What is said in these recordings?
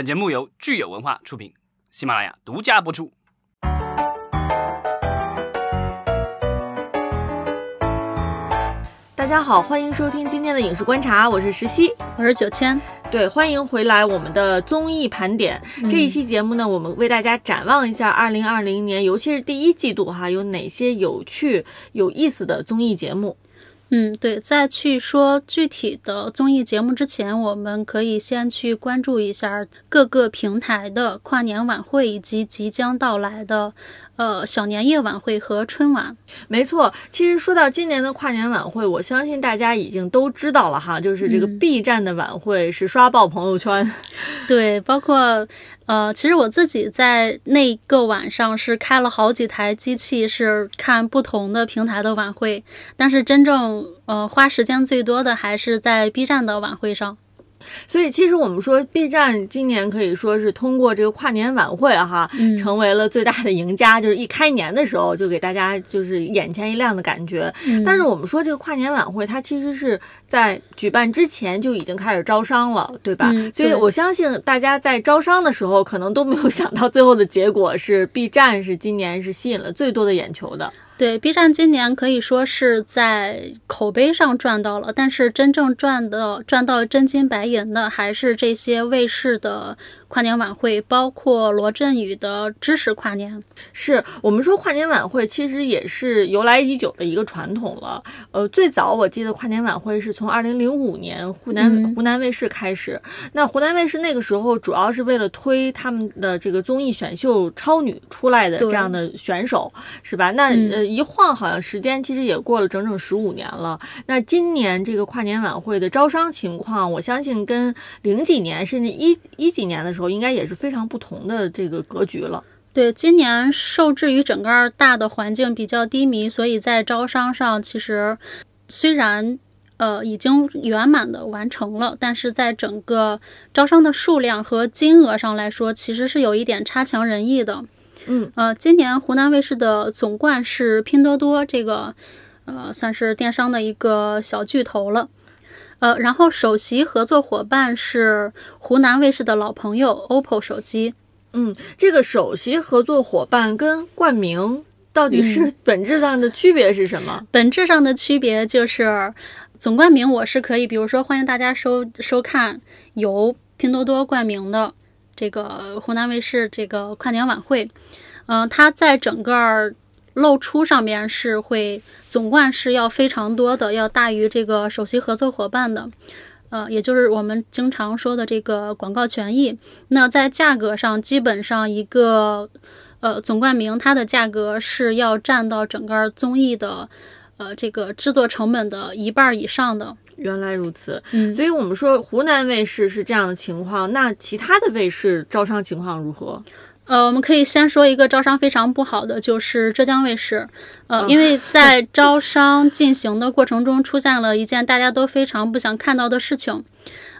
本节目由聚友文化出品，喜马拉雅独家播出。大家好，欢迎收听今天的影视观察，我是石溪，我是九千。对，欢迎回来我们的综艺盘点。这一期节目呢，我们为大家展望一下二零二零年，尤其是第一季度哈，有哪些有趣、有意思的综艺节目。嗯，对，在去说具体的综艺节目之前，我们可以先去关注一下各个平台的跨年晚会以及即将到来的。呃，小年夜晚会和春晚，没错。其实说到今年的跨年晚会，我相信大家已经都知道了哈，就是这个 B 站的晚会是刷爆朋友圈。对，包括呃，其实我自己在那个晚上是开了好几台机器，是看不同的平台的晚会，但是真正呃花时间最多的还是在 B 站的晚会上。所以，其实我们说，B 站今年可以说是通过这个跨年晚会哈，成为了最大的赢家。就是一开年的时候，就给大家就是眼前一亮的感觉。但是我们说这个跨年晚会，它其实是在举办之前就已经开始招商了，对吧？所以我相信大家在招商的时候，可能都没有想到最后的结果是 B 站是今年是吸引了最多的眼球的。对，B 站今年可以说是在口碑上赚到了，但是真正赚的赚到真金白银的，还是这些卫视的。跨年晚会包括罗振宇的知识跨年，是我们说跨年晚会其实也是由来已久的一个传统了。呃，最早我记得跨年晚会是从二零零五年湖南湖南卫视开始。那湖南卫视那个时候主要是为了推他们的这个综艺选秀超女出来的这样的选手，是吧？那呃一晃好像时间其实也过了整整十五年了。那今年这个跨年晚会的招商情况，我相信跟零几年甚至一一几年的时候。应该也是非常不同的这个格局了。对，今年受制于整个大的环境比较低迷，所以在招商上其实虽然呃已经圆满的完成了，但是在整个招商的数量和金额上来说，其实是有一点差强人意的。嗯，呃，今年湖南卫视的总冠是拼多多，这个呃算是电商的一个小巨头了。呃，然后首席合作伙伴是湖南卫视的老朋友 OPPO 手机。嗯，这个首席合作伙伴跟冠名到底是本质上的区别是什么？本质上的区别就是总冠名我是可以，比如说欢迎大家收收看由拼多多冠名的这个湖南卫视这个跨年晚会。嗯，它在整个。露出上面是会总冠是要非常多的，要大于这个首席合作伙伴的，呃，也就是我们经常说的这个广告权益。那在价格上，基本上一个呃总冠名它的价格是要占到整个综艺的呃这个制作成本的一半以上的。原来如此，嗯，所以我们说湖南卫视是这样的情况，那其他的卫视招商情况如何？呃，我们可以先说一个招商非常不好的，就是浙江卫视。呃，因为在招商进行的过程中，出现了一件大家都非常不想看到的事情。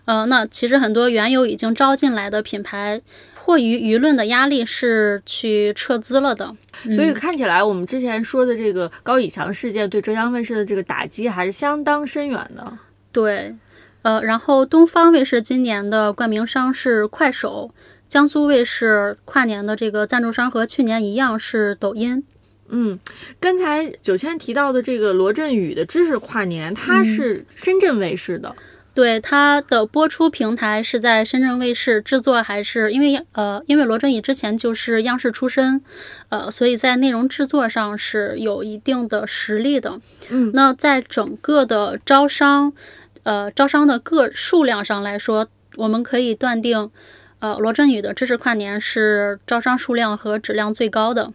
呃，那其实很多原有已经招进来的品牌，迫于舆论的压力，是去撤资了的。所以看起来，我们之前说的这个高以翔事件，对浙江卫视的这个打击还是相当深远的。对，呃，然后东方卫视今年的冠名商是快手。江苏卫视跨年的这个赞助商和去年一样是抖音。嗯，刚才九千提到的这个罗振宇的知识跨年，它是深圳卫视的。对，它的播出平台是在深圳卫视，制作还是因为呃，因为罗振宇之前就是央视出身，呃，所以在内容制作上是有一定的实力的。嗯，那在整个的招商，呃，招商的个数量上来说，我们可以断定。呃，罗振宇的知识跨年是招商数量和质量最高的。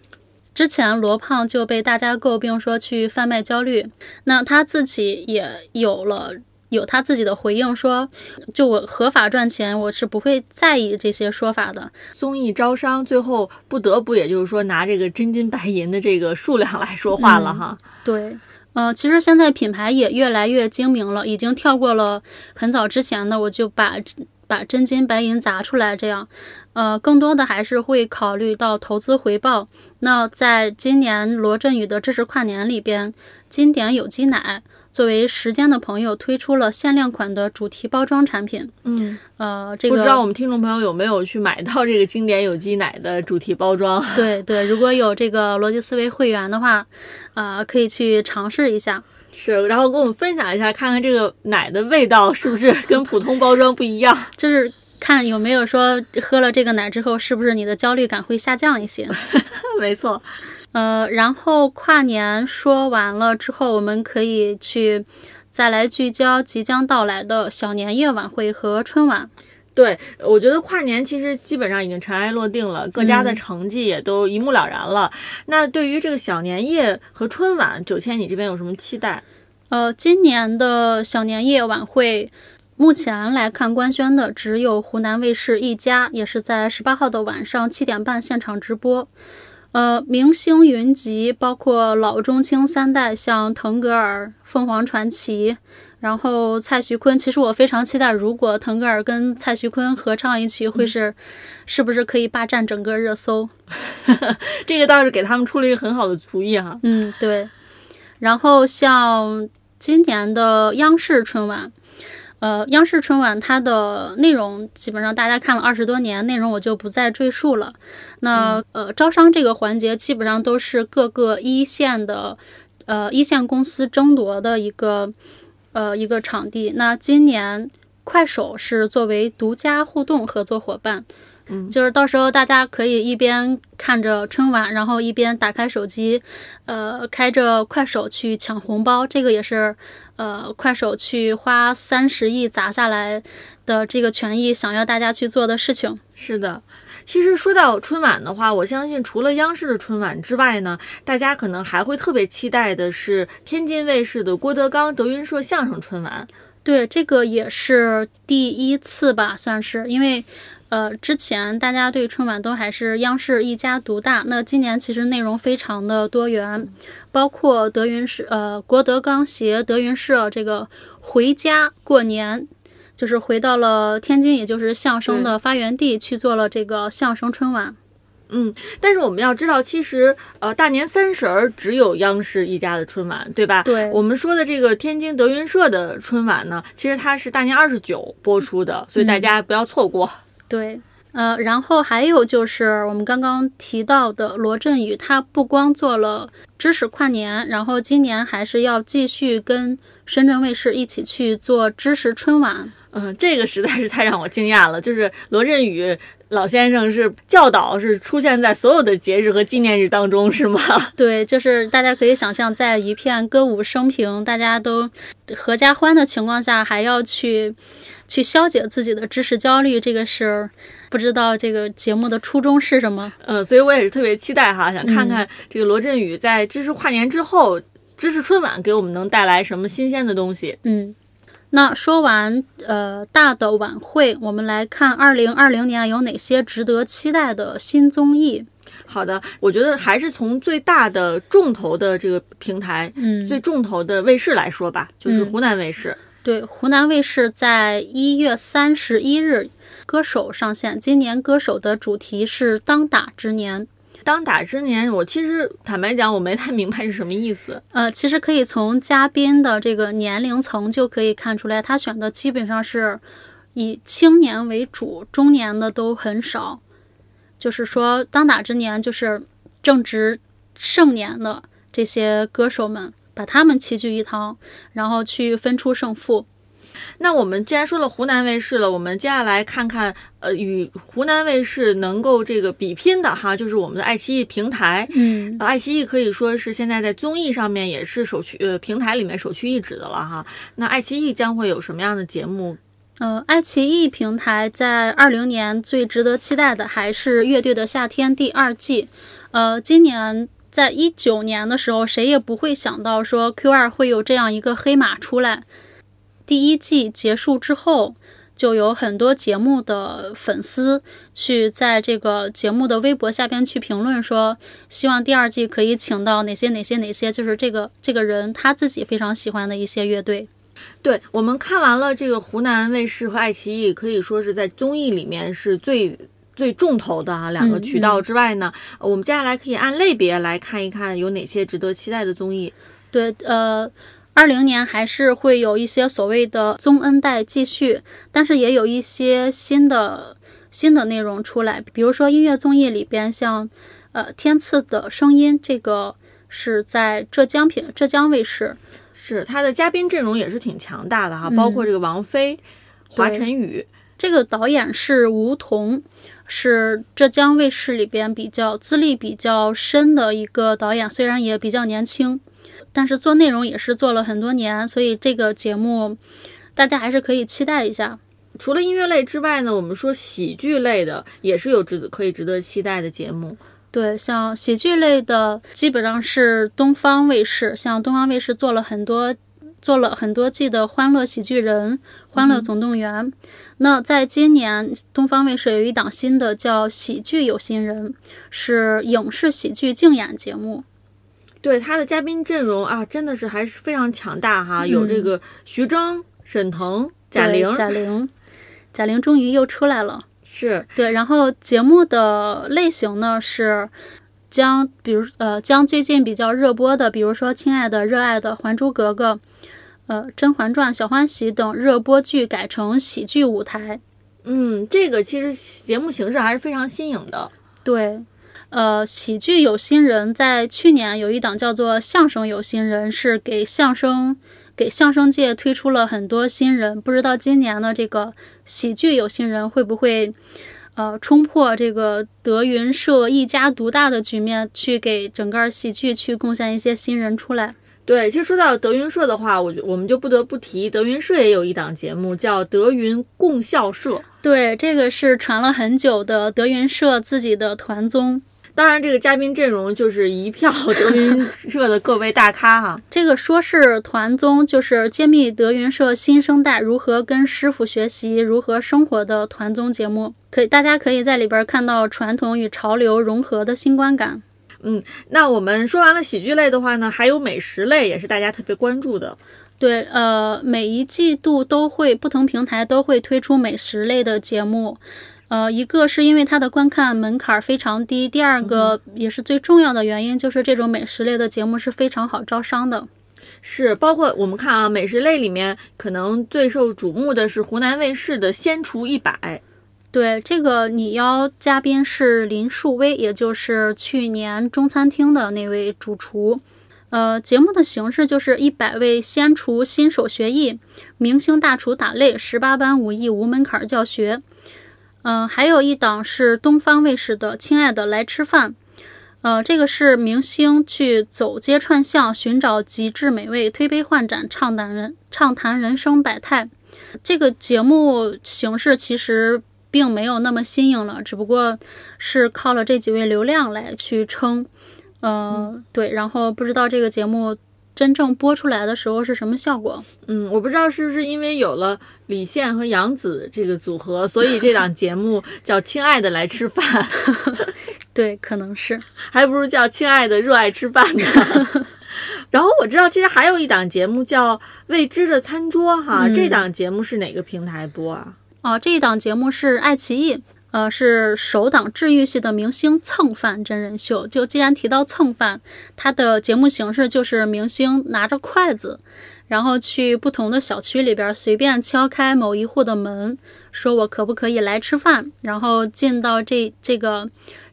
之前罗胖就被大家诟病说去贩卖焦虑，那他自己也有了有他自己的回应，说就我合法赚钱，我是不会在意这些说法的。综艺招商最后不得不也就是说拿这个真金白银的这个数量来说话了哈。对，呃，其实现在品牌也越来越精明了，已经跳过了很早之前的，我就把。把真金白银砸出来，这样，呃，更多的还是会考虑到投资回报。那在今年罗振宇的知识跨年里边，经典有机奶作为时间的朋友推出了限量款的主题包装产品。嗯，呃，这个不知道我们听众朋友有没有去买到这个经典有机奶的主题包装？对对，如果有这个逻辑思维会员的话，呃，可以去尝试一下。是，然后跟我们分享一下，看看这个奶的味道是不是 跟普通包装不一样？就是看有没有说喝了这个奶之后，是不是你的焦虑感会下降一些。没错，呃，然后跨年说完了之后，我们可以去再来聚焦即将到来的小年夜晚会和春晚。对，我觉得跨年其实基本上已经尘埃落定了，各家的嗯成绩也都一目了然了。那对于这个小年夜和春晚，九千你这边有什么期待？呃，今年的小年夜晚会，目前来看官宣的只有湖南卫视一家，也是在十八号的晚上七点半现场直播。呃，明星云集，包括老中青三代，像腾格尔、凤凰传奇，然后蔡徐坤。其实我非常期待，如果腾格尔跟蔡徐坤合唱一曲，会是、是不是可以霸占整个热搜？这个倒是给他们出了一个很好的主意哈。嗯，对。然后像今年的央视春晚，呃，央视春晚它的内容基本上大家看了二十多年，内容我就不再赘述了。那呃，招商这个环节基本上都是各个一线的呃一线公司争夺的一个呃一个场地。那今年快手是作为独家互动合作伙伴。嗯就是到时候大家可以一边看着春晚，然后一边打开手机，呃，开着快手去抢红包。这个也是，呃，快手去花三十亿砸下来的这个权益，想要大家去做的事情。是的，其实说到春晚的话，我相信除了央视的春晚之外呢，大家可能还会特别期待的是天津卫视的郭德纲德云社相声春晚。对，这个也是第一次吧，算是，因为，呃，之前大家对春晚都还是央视一家独大，那今年其实内容非常的多元，包括德云社，呃，郭德纲携德云社这个回家过年，就是回到了天津，也就是相声的发源地，去做了这个相声春晚。嗯，但是我们要知道，其实呃，大年三十儿只有央视一家的春晚，对吧？对我们说的这个天津德云社的春晚呢，其实它是大年二十九播出的，所以大家不要错过。对，呃，然后还有就是我们刚刚提到的罗振宇，他不光做了知识跨年，然后今年还是要继续跟深圳卫视一起去做知识春晚。嗯、这个实在是太让我惊讶了，就是罗振宇老先生是教导是出现在所有的节日和纪念日当中，是吗？对，就是大家可以想象，在一片歌舞升平、大家都合家欢的情况下，还要去去消解自己的知识焦虑，这个是不知道这个节目的初衷是什么。嗯，所以我也是特别期待哈，想看看这个罗振宇在知识跨年之后，知识春晚给我们能带来什么新鲜的东西。嗯，那说完呃大的晚会，我们来看二零二零年有哪些值得期待的新综艺。好的，我觉得还是从最大的重头的这个平台，嗯，最重头的卫视来说吧，就是嗯湖南卫视。对，湖南卫视在一月三十一日歌手上线，今年歌手的主题是当打之年。当打之年，我其实坦白讲，我没太明白是什么意思。呃，其实可以从嘉宾的这个年龄层就可以看出来，他选的基本上是以青年为主，中年的都很少。就是说，当打之年就是正值盛年的这些歌手们，把他们齐聚一堂，然后去分出胜负。那我们既然说了湖南卫视了，我们接下来看看，呃，与湖南卫视能够这个比拼的哈，就是我们的爱奇艺平台。嗯呃爱奇艺可以说是现在在综艺上面也是首屈呃平台里面首屈一指的了哈。那爱奇艺将会有什么样的节目？呃，爱奇艺平台在二零年最值得期待的还是《乐队的夏天》第二季。呃，今年在一九年的时候，谁也不会想到说 Q 二会有这样一个黑马出来。第一季结束之后，就有很多节目的粉丝去在这个节目的微博下边去评论说，希望第二季可以请到哪些哪些哪些，就是这个这个人他自己非常喜欢的一些乐队。对我们看完了这个湖南卫视和爱奇艺，可以说是在综艺里面是最最重头的哈、两个嗯渠道之外呢，呃我们接下来可以按类别来看一看有哪些值得期待的综艺。对，呃，二零年还是会有一些所谓的宗恩代继续，但是也有一些新的新的内容出来，比如说音乐综艺里边，像呃天赐的声音，这个是在浙江品浙江卫视，是他的嘉宾阵容也是挺强大的哈，包括这个王菲、华晨宇，这个导演是吴彤，是浙江卫视里边比较资历比较深的一个导演，虽然也比较年轻。但是做内容也是做了很多年，所以这个节目大家还是可以期待一下。除了音乐类之外呢，我们说喜剧类的也是有值得可以值得期待的节目。对，像喜剧类的基本上是东方卫视，像东方卫视做了很多做了很多季的《欢乐喜剧人》《欢乐总动员》。那在今年，东方卫视有一档新的叫《喜剧有新人》，是影视喜剧竞演节目。对他的嘉宾阵容啊，真的是还是非常强大哈，有这个徐峥、沈腾、贾玲、贾玲、贾玲终于又出来了，是对。然后节目的类型呢是将，比如呃，将最近比较热播的，比如说《亲爱的、热爱的》《还珠格格》呃《甄嬛传》《小欢喜》等热播剧改成喜剧舞台。嗯，这个其实节目形式还是非常新颖的。对。呃，喜剧有新人，在去年有一档叫做《相声有新人》，是给相声给相声界推出了很多新人。不知道今年的这个喜剧有新人会不会呃冲破这个德云社一家独大的局面，去给整个喜剧去贡献一些新人出来？对，其实说到德云社的话，我我们就不得不提德云社也有一档节目叫《德云共笑社》。对，这个是传了很久的德云社自己的团综。当然，这个嘉宾阵容就是一票 德云社的各位大咖哈。这个说是团综，就是揭秘德云社新生代如何跟师傅学习、如何生活的团综节目。可以，大家可以在里边看到传统与潮流融合的新观感。嗯，那我们说完了喜剧类的话呢，还有美食类也是大家特别关注的。对，呃，每一季度都会不同平台都会推出美食类的节目。呃，一个是因为它的观看门槛非常低，第二个也是最重要的原因，就是这种美食类的节目是非常好招商的。是，包括我们看啊，美食类里面可能最受瞩目的是湖南卫视的《先厨一百》。对，这个你邀嘉宾是林树威，也就是去年中餐厅的那位主厨。呃，节目的形式就是一百位先厨新手学艺，明星大厨打擂，十八般武艺无门槛教学。嗯，还有一档是东方卫视的《亲爱的来吃饭》，呃，这个是明星去走街串巷寻找极致美味，推杯换盏，畅谈人畅谈人生百态。这个节目形式其实并没有那么新颖了，只不过是靠了这几位流量来去撑。嗯，对，然后不知道这个节目。真正播出来的时候是什么效果？嗯，我不知道是不是因为有了李现和杨紫这个组合，所以这档节目叫《亲爱的来吃饭》。对，可能是，还不如叫《亲爱的热爱吃饭》呢。然后我知道，其实还有一档节目叫《未知的餐桌》哈，这档节目是哪个平台播啊？哦，这一档节目是爱奇艺。呃，是首档治愈系的明星蹭饭真人秀。就既然提到蹭饭，它的节目形式就是明星拿着筷子，然后去不同的小区里边随便敲开某一户的门，说我可不可以来吃饭，然后进到这这个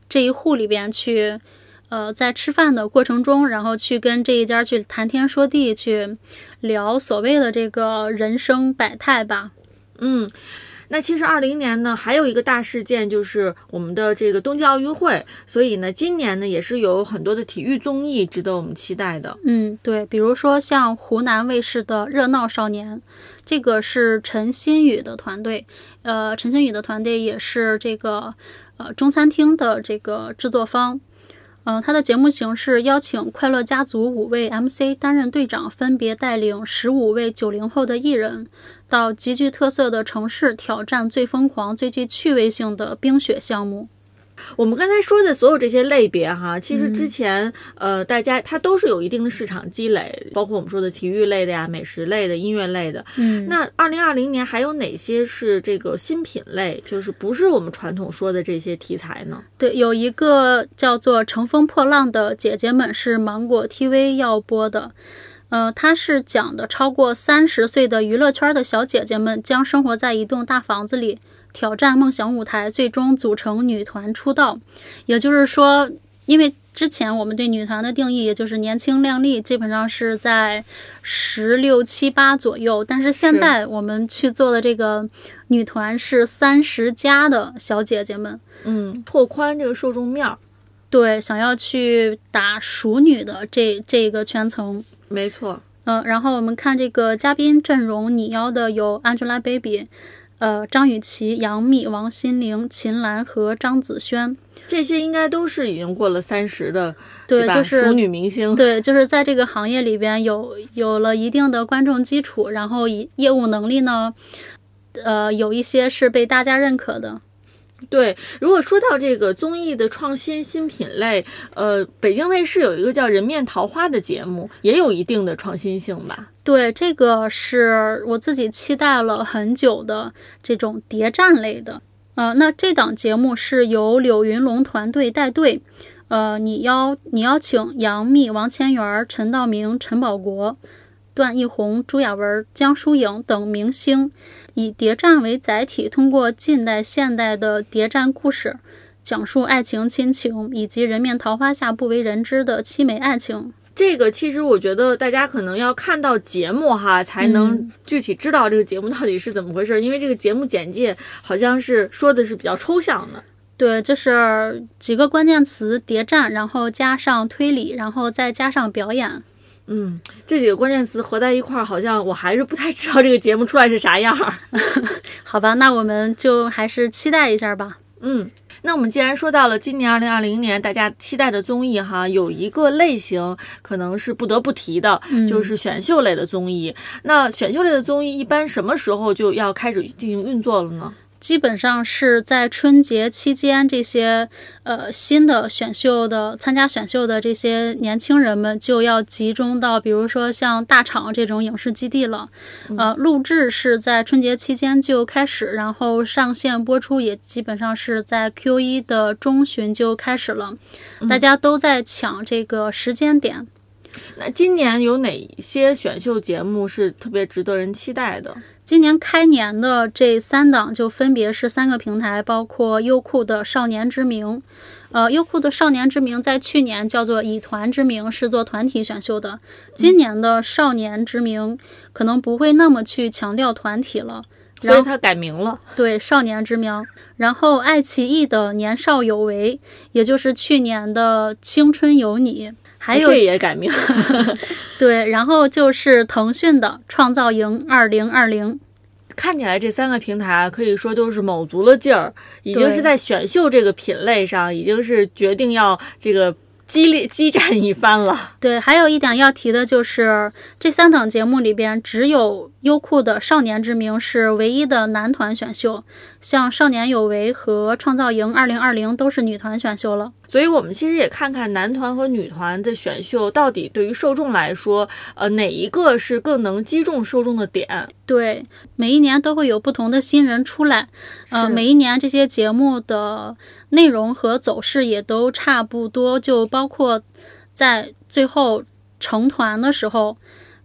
这一户里边去，呃，在吃饭的过程中，然后去跟这一家去谈天说地，去聊所谓的这个人生百态吧。嗯。那其实二零年呢，还有一个大事件就是我们的这个冬季奥运会，所以呢，今年呢也是有很多的体育综艺值得我们期待的。嗯，对，比如说像湖南卫视的《热闹少年》，这个是陈新宇的团队，呃，陈新宇的团队也是这个呃中餐厅的这个制作方。嗯，他的节目形式邀请快乐家族五位 MC 担任队长，分别带领十五位九零后的艺人。到极具特色的城市挑战最疯狂、最具趣味性的冰雪项目。我们刚才说的所有这些类别哈，其实之前呃，大家它都是有一定的市场积累，包括我们说的体育类的呀、美食类的、音乐类的。嗯，那二零二零年还有哪些是这个新品类，就是不是我们传统说的这些题材呢？对，有一个叫做《乘风破浪的姐姐们》是芒果 TV 要播的。呃，它是讲的超过三十岁的娱乐圈的小姐姐们将生活在一栋大房子里，挑战梦想舞台，最终组成女团出道。也就是说，因为之前我们对女团的定义，也就是年轻靓丽，基本上是在十六七八左右。但是现在我们去做的这个女团是三十加的小姐姐们，嗯，拓宽这个受众面儿。对，想要去打熟女的这这个圈层。没错，嗯，然后我们看这个嘉宾阵容你邀的有 Angelababy，呃，张雨绮、杨幂、王心凌、秦岚和张子萱，这些应该都是已经过了三十的，对，吧？就是熟女明星，对，就是在这个行业里边有有了一定的观众基础，然后以业务能力呢，呃，有一些是被大家认可的。对，如果说到这个综艺的创新新品类，呃，北京卫视有一个叫《人面桃花》的节目，也有一定的创新性吧？对，这个是我自己期待了很久的这种谍战类的。呃，那这档节目是由柳云龙团队带队，呃，你邀你邀请杨幂、王千源、陈道明、陈宝国、段奕宏、朱亚文、江疏影等明星。以谍战为载体，通过近代、现代的谍战故事，讲述爱情、亲情以及人面桃花下不为人知的凄美爱情。这个其实我觉得大家可能要看到节目哈，才能具体知道这个节目到底是怎么回事。因为这个节目简介好像是说的是比较抽象的。对，就是几个关键词：谍战，然后加上推理，然后再加上表演。嗯，这几个关键词合在一块儿，好像我还是不太知道这个节目出来是啥样儿。好吧，那我们就还是期待一下吧。嗯，那我们既然说到了今年二零二零年大家期待的综艺哈，有一个类型可能是不得不提的，就是选秀类的综艺。那选秀类的综艺一般什么时候就要开始进行运作了呢？基本上是在春节期间，这些呃新的选秀的参加选秀的这些年轻人们就要集中到，比如说像大厂这种影视基地了。呃，录制是在春节期间就开始，然后上线播出也基本上是在 Q 一的中旬就开始了。大家都在抢这个时间点。那今年有哪些选秀节目是特别值得人期待的？今年开年的这三档就分别是三个平台，包括优酷的《少年之名》。呃，优酷的《少年之名》在去年叫做以团之名，是做团体选秀的。今年的《少年之名》可能不会那么去强调团体了，所以它改名了。对，《少年之名》。然后爱奇艺的《年少有为》，也就是去年的《青春有你》。还有这也改名，对，然后就是腾讯的《创造营二零二零》，看起来这三个平台可以说都是卯足了劲儿，已经是在选秀这个品类上，已经是决定要这个激烈激战一番了。对，还有一点要提的就是这三档节目里边，只有优酷的《少年之名》是唯一的男团选秀，像《少年有为》和《创造营2020》都是女团选秀了。所以，我们其实也看看男团和女团的选秀到底对于受众来说，呃，哪一个是更能击中受众的点？对，每一年都会有不同的新人出来，呃，每一年这些节目的内容和走势也都差不多，就包括在最后成团的时候。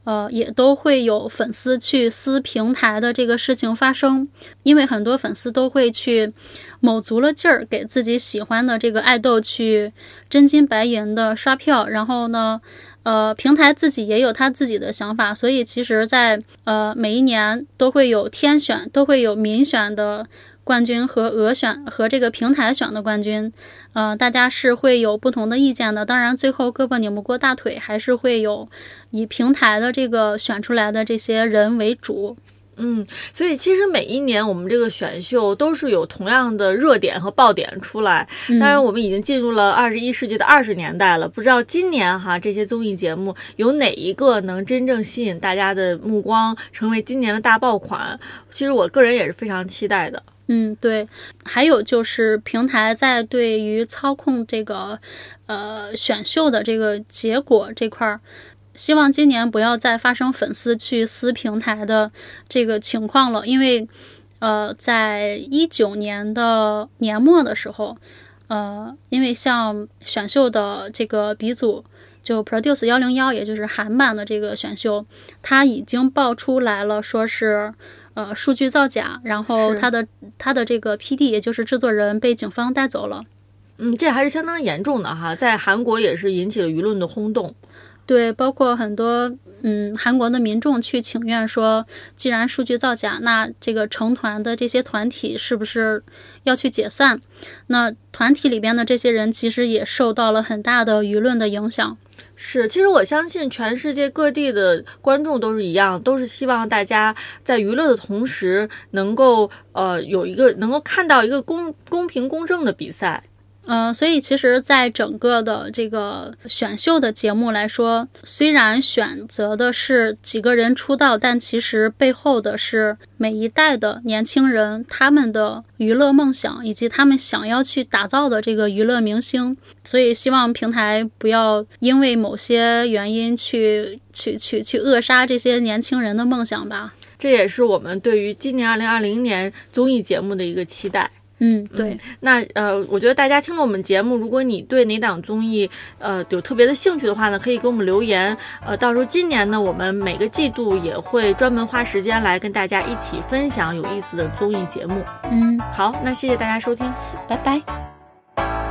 呃，也都会有粉丝去撕平台的这个事情发生，因为很多粉丝都会去卯足了劲儿给自己喜欢的这个爱豆去真金白银的刷票，然后呢，呃，平台自己也有他自己的想法，所以其实，在呃每一年都会有天选，都会有民选的。冠军和俄选和这个平台选的冠军，呃，大家是会有不同的意见的。当然，最后胳膊拧不过大腿，还是会有以平台的这个选出来的这些人为主。嗯，所以其实每一年我们这个选秀都是有同样的热点和爆点出来。当然，我们已经进入了二十一世纪的二十年代了，不知道今年哈这些综艺节目有哪一个能真正吸引大家的目光，成为今年的大爆款？其实我个人也是非常期待的。嗯，对，还有就是平台在对于操控这个，呃，选秀的这个结果这块儿，希望今年不要再发生粉丝去撕平台的这个情况了，因为，呃，在一九年的年末的时候，呃，因为像选秀的这个鼻祖。就 Produce 幺零幺，也就是韩版的这个选秀，它已经爆出来了，说是呃数据造假，然后他的他的这个 PD，也就是制作人被警方带走了。嗯，这还是相当严重的哈，在韩国也是引起了舆论的轰动。对，包括很多嗯韩国的民众去请愿说，既然数据造假，那这个成团的这些团体是不是要去解散？那团体里边的这些人其实也受到了很大的舆论的影响。是，其实我相信全世界各地的观众都是一样，都是希望大家在娱乐的同时，能够呃有一个能够看到一个公公平公正的比赛。呃，所以其实，在整个的这个选秀的节目来说，虽然选择的是几个人出道，但其实背后的是每一代的年轻人他们的娱乐梦想，以及他们想要去打造的这个娱乐明星。所以，希望平台不要因为某些原因去去去去扼杀这些年轻人的梦想吧。这也是我们对于今年二零二零年综艺节目的一个期待。嗯，对，那呃，我觉得大家听了我们节目，如果你对哪档综艺呃有特别的兴趣的话呢，可以给我们留言。呃，到时候今年呢，我们每个季度也会专门花时间来跟大家一起分享有意思的综艺节目。嗯，好，那谢谢大家收听。拜拜。